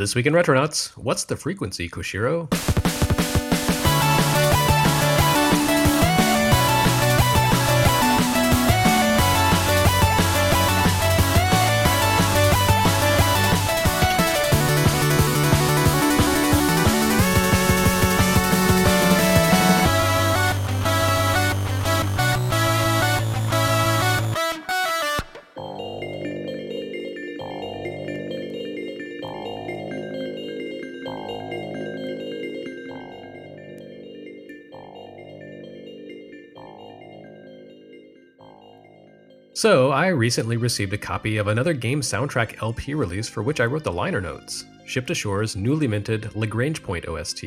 This week in Retronauts, what's the frequency, Koshiro? So, I recently received a copy of another game soundtrack LP release for which I wrote the liner notes, Ship Shore's newly minted Lagrange Point OST.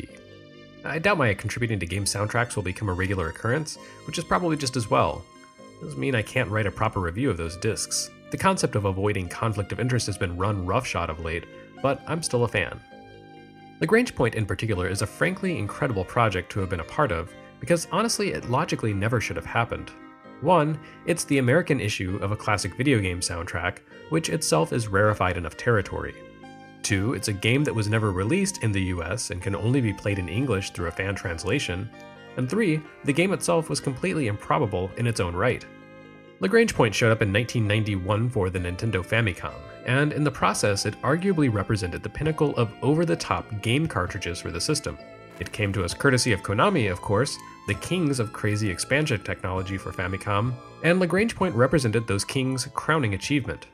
I doubt my contributing to game soundtracks will become a regular occurrence, which is probably just as well. It doesn't mean I can't write a proper review of those discs. The concept of avoiding conflict of interest has been run roughshod of late, but I'm still a fan. Lagrange Point in particular is a frankly incredible project to have been a part of, because honestly, it logically never should have happened. One, it's the American issue of a classic video game soundtrack, which itself is rarefied enough territory. Two, it's a game that was never released in the US and can only be played in English through a fan translation. And three, the game itself was completely improbable in its own right. Lagrange Point showed up in 1991 for the Nintendo Famicom, and in the process, it arguably represented the pinnacle of over the top game cartridges for the system. It came to us courtesy of Konami, of course, the kings of crazy expansion technology for Famicom, and Lagrange Point represented those kings' crowning achievement.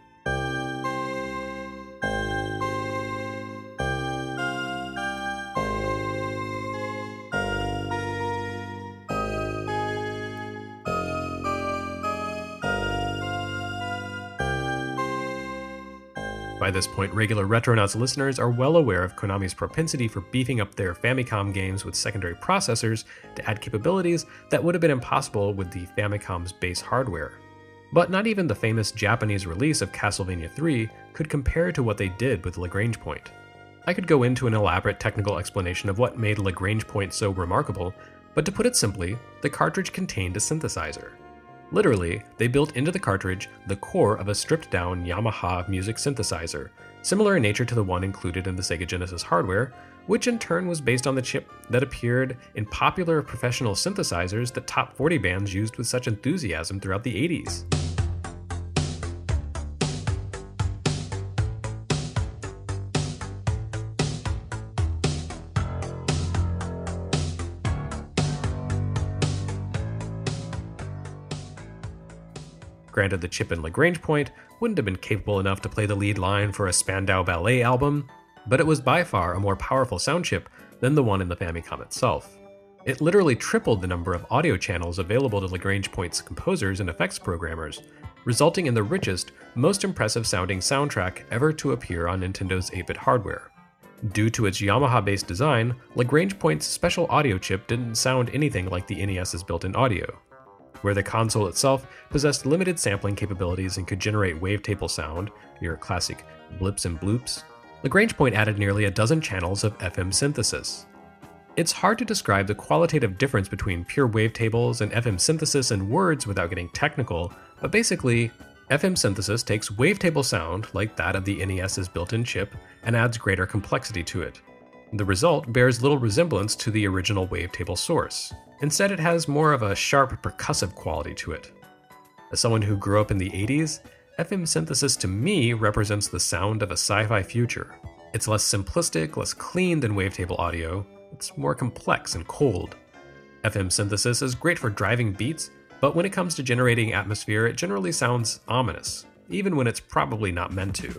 By this point, regular Retronauts listeners are well aware of Konami's propensity for beefing up their Famicom games with secondary processors to add capabilities that would have been impossible with the Famicom's base hardware. But not even the famous Japanese release of Castlevania 3 could compare to what they did with Lagrange Point. I could go into an elaborate technical explanation of what made Lagrange Point so remarkable, but to put it simply, the cartridge contained a synthesizer. Literally, they built into the cartridge the core of a stripped down Yamaha music synthesizer, similar in nature to the one included in the Sega Genesis hardware, which in turn was based on the chip that appeared in popular professional synthesizers that top 40 bands used with such enthusiasm throughout the 80s. Granted, the chip in Lagrange Point wouldn't have been capable enough to play the lead line for a Spandau Ballet album, but it was by far a more powerful sound chip than the one in the Famicom itself. It literally tripled the number of audio channels available to Lagrange Point's composers and effects programmers, resulting in the richest, most impressive sounding soundtrack ever to appear on Nintendo's 8 bit hardware. Due to its Yamaha based design, Lagrange Point's special audio chip didn't sound anything like the NES's built in audio where the console itself possessed limited sampling capabilities and could generate wavetable sound, your classic blips and bloops, Lagrange Point added nearly a dozen channels of FM synthesis. It's hard to describe the qualitative difference between pure wavetables and FM synthesis in words without getting technical, but basically, FM synthesis takes wavetable sound, like that of the NES's built in chip, and adds greater complexity to it. The result bears little resemblance to the original wavetable source. Instead, it has more of a sharp percussive quality to it. As someone who grew up in the 80s, FM synthesis to me represents the sound of a sci fi future. It's less simplistic, less clean than wavetable audio, it's more complex and cold. FM synthesis is great for driving beats, but when it comes to generating atmosphere, it generally sounds ominous, even when it's probably not meant to.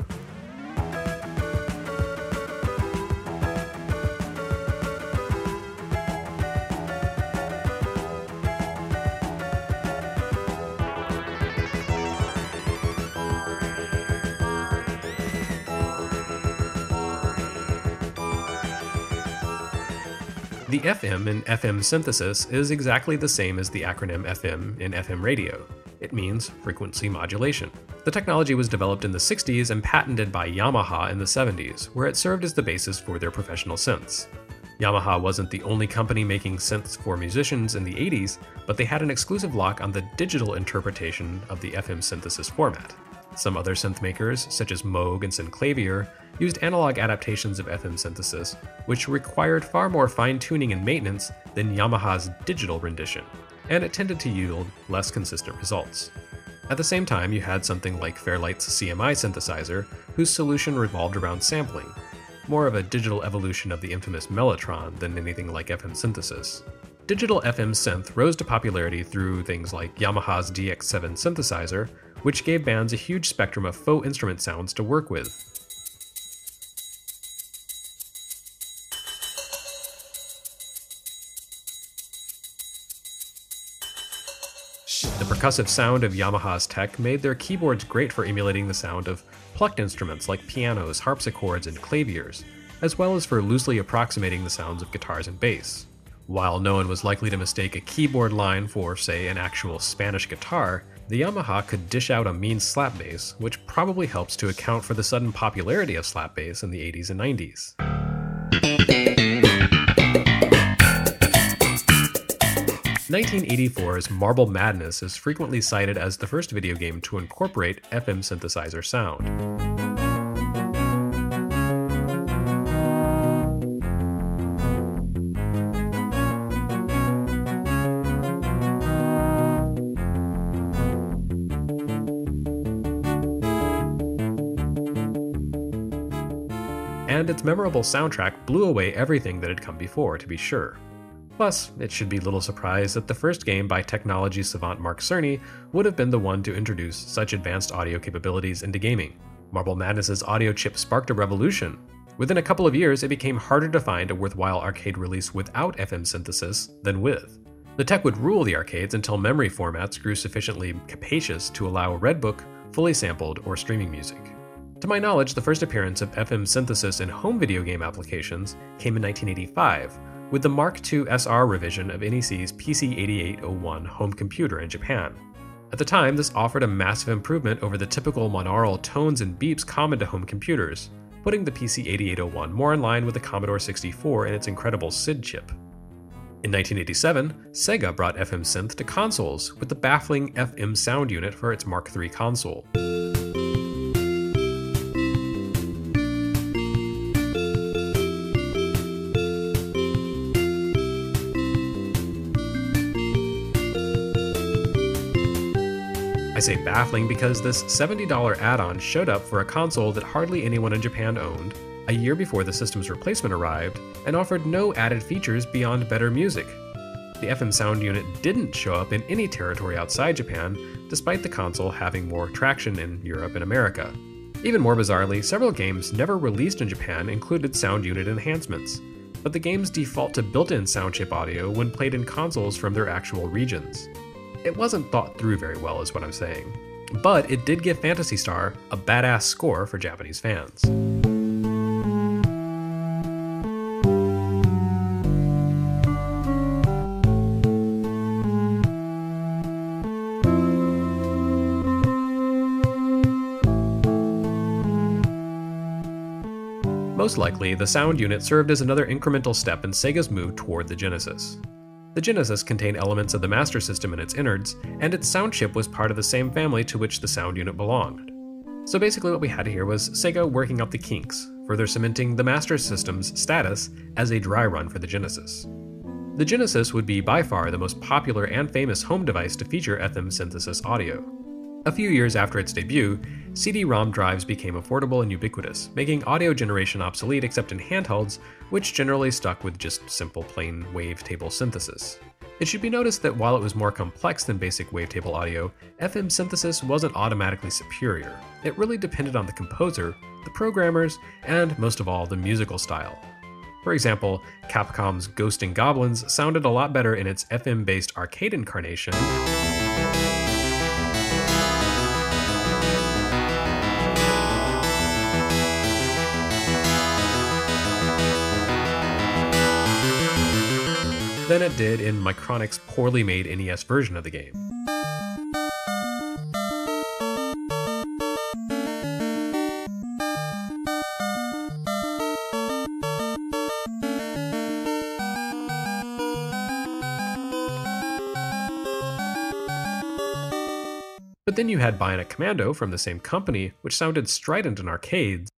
The FM in FM synthesis is exactly the same as the acronym FM in FM radio. It means frequency modulation. The technology was developed in the 60s and patented by Yamaha in the 70s, where it served as the basis for their professional synths. Yamaha wasn't the only company making synths for musicians in the 80s, but they had an exclusive lock on the digital interpretation of the FM synthesis format. Some other synth makers, such as Moog and Synclavier, used analog adaptations of FM synthesis, which required far more fine tuning and maintenance than Yamaha's digital rendition, and it tended to yield less consistent results. At the same time, you had something like Fairlight's CMI synthesizer, whose solution revolved around sampling, more of a digital evolution of the infamous Mellotron than anything like FM synthesis. Digital FM synth rose to popularity through things like Yamaha's DX7 synthesizer, which gave bands a huge spectrum of faux instrument sounds to work with. The percussive sound of Yamaha's tech made their keyboards great for emulating the sound of plucked instruments like pianos, harpsichords, and claviers, as well as for loosely approximating the sounds of guitars and bass. While no one was likely to mistake a keyboard line for, say, an actual Spanish guitar, the Yamaha could dish out a mean slap bass, which probably helps to account for the sudden popularity of slap bass in the 80s and 90s. 1984's Marble Madness is frequently cited as the first video game to incorporate FM synthesizer sound. And its memorable soundtrack blew away everything that had come before, to be sure. Plus, it should be little surprise that the first game by technology savant Mark Cerny would have been the one to introduce such advanced audio capabilities into gaming. Marble Madness's audio chip sparked a revolution. Within a couple of years, it became harder to find a worthwhile arcade release without FM synthesis than with. The tech would rule the arcades until memory formats grew sufficiently capacious to allow Redbook, fully sampled, or streaming music. To my knowledge, the first appearance of FM synthesis in home video game applications came in 1985 with the Mark II SR revision of NEC's PC8801 home computer in Japan. At the time, this offered a massive improvement over the typical monaural tones and beeps common to home computers, putting the PC8801 more in line with the Commodore 64 and its incredible SID chip. In 1987, Sega brought FM Synth to consoles with the baffling FM sound unit for its Mark III console. Say baffling because this $70 add on showed up for a console that hardly anyone in Japan owned, a year before the system's replacement arrived, and offered no added features beyond better music. The FM sound unit didn't show up in any territory outside Japan, despite the console having more traction in Europe and America. Even more bizarrely, several games never released in Japan included sound unit enhancements, but the games default to built in sound chip audio when played in consoles from their actual regions. It wasn't thought through very well, is what I'm saying. But it did give Phantasy Star a badass score for Japanese fans. Most likely, the sound unit served as another incremental step in Sega's move toward the Genesis. The Genesis contained elements of the Master System in its innards, and its sound chip was part of the same family to which the sound unit belonged. So basically, what we had here was Sega working out the kinks, further cementing the Master System's status as a dry run for the Genesis. The Genesis would be by far the most popular and famous home device to feature FM synthesis audio. A few years after its debut, CD ROM drives became affordable and ubiquitous, making audio generation obsolete except in handhelds, which generally stuck with just simple plain wavetable synthesis. It should be noticed that while it was more complex than basic wavetable audio, FM synthesis wasn't automatically superior. It really depended on the composer, the programmers, and most of all, the musical style. For example, Capcom's Ghost and Goblins sounded a lot better in its FM based arcade incarnation. Than it did in Micronics' poorly made NES version of the game. But then you had Bionic Commando from the same company, which sounded strident in arcades.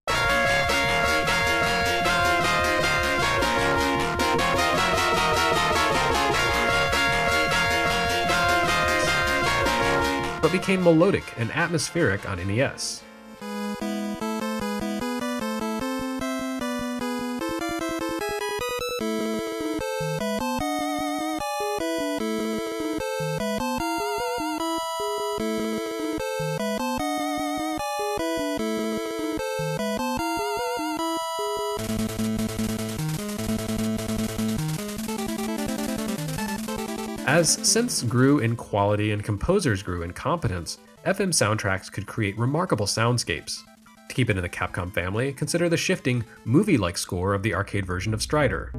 But became melodic and atmospheric on NES. As synths grew in quality and composers grew in competence, FM soundtracks could create remarkable soundscapes. To keep it in the Capcom family, consider the shifting, movie like score of the arcade version of Strider.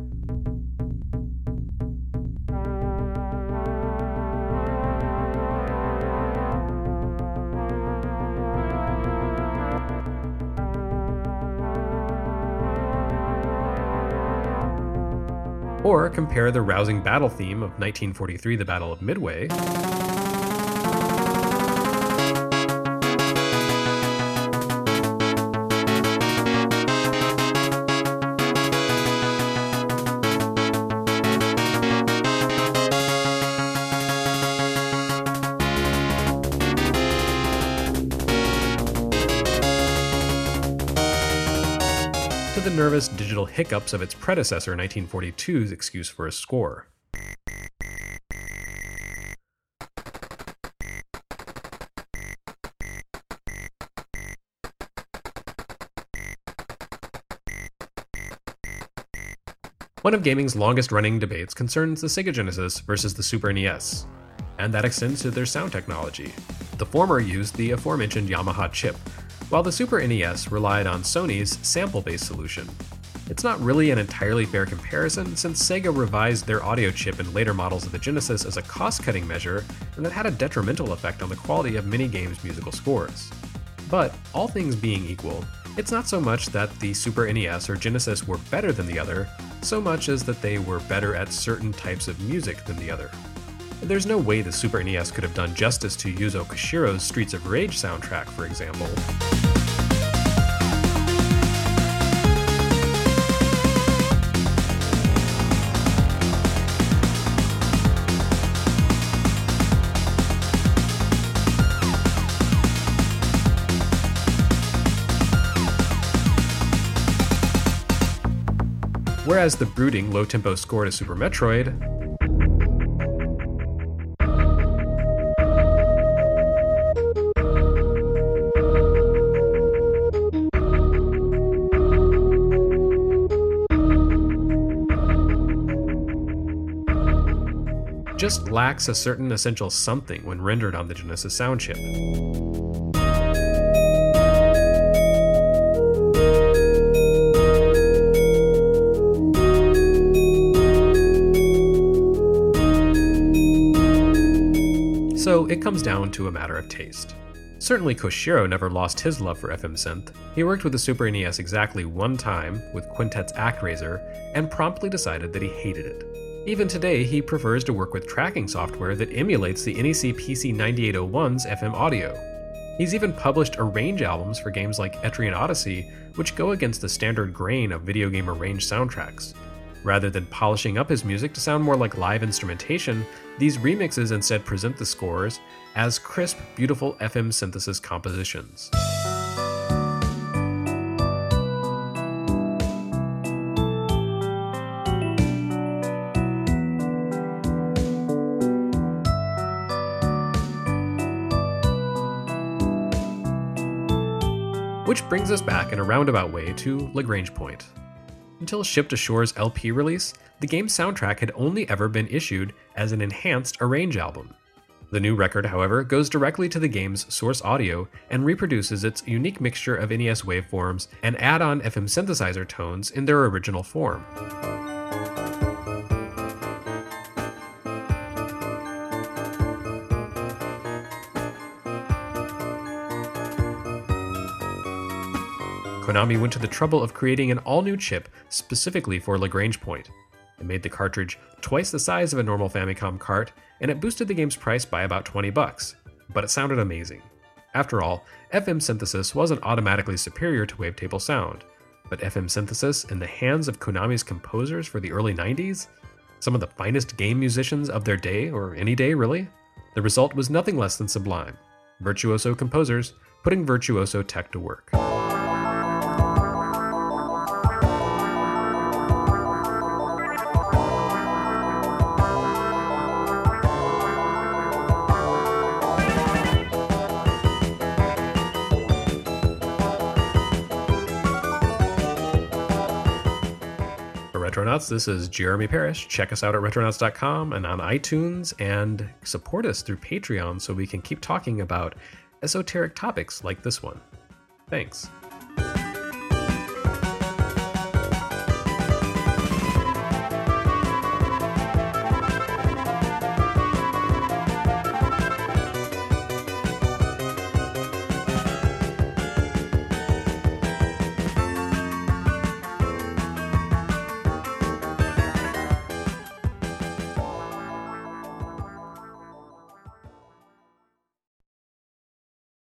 Or compare the rousing battle theme of 1943 The Battle of Midway nervous digital hiccups of its predecessor 1942's excuse for a score. One of gaming's longest running debates concerns the Sega Genesis versus the Super NES, and that extends to their sound technology. The former used the aforementioned Yamaha chip, while the Super NES relied on Sony's sample based solution. It's not really an entirely fair comparison since Sega revised their audio chip in later models of the Genesis as a cost cutting measure, and that had a detrimental effect on the quality of many games' musical scores. But, all things being equal, it's not so much that the Super NES or Genesis were better than the other, so much as that they were better at certain types of music than the other. There's no way the Super NES could have done justice to Yuzo Koshiro's Streets of Rage soundtrack, for example. Whereas the brooding, low tempo score to Super Metroid just lacks a certain essential something when rendered on the Genesis sound chip. So it comes down to a matter of taste. Certainly Koshiro never lost his love for FM synth. He worked with the Super NES exactly one time with Quintet's Actraiser and promptly decided that he hated it. Even today, he prefers to work with tracking software that emulates the NEC PC 9801's FM audio. He's even published arrange albums for games like Etrian Odyssey, which go against the standard grain of video game arranged soundtracks. Rather than polishing up his music to sound more like live instrumentation, these remixes instead present the scores as crisp, beautiful FM synthesis compositions. Which brings us back in a roundabout way to Lagrange Point. Until Ship to Shore's LP release, the game's soundtrack had only ever been issued as an enhanced arrange album. The new record, however, goes directly to the game's source audio and reproduces its unique mixture of NES waveforms and add on FM synthesizer tones in their original form. Konami went to the trouble of creating an all new chip specifically for Lagrange Point. It made the cartridge twice the size of a normal Famicom cart, and it boosted the game's price by about 20 bucks. but it sounded amazing. After all, FM synthesis wasn't automatically superior to wavetable sound, but FM synthesis in the hands of Konami's composers for the early 90s? Some of the finest game musicians of their day, or any day really? The result was nothing less than sublime. Virtuoso composers putting virtuoso tech to work. Retronauts. This is Jeremy Parrish. Check us out at retronauts.com and on iTunes and support us through Patreon so we can keep talking about esoteric topics like this one. Thanks.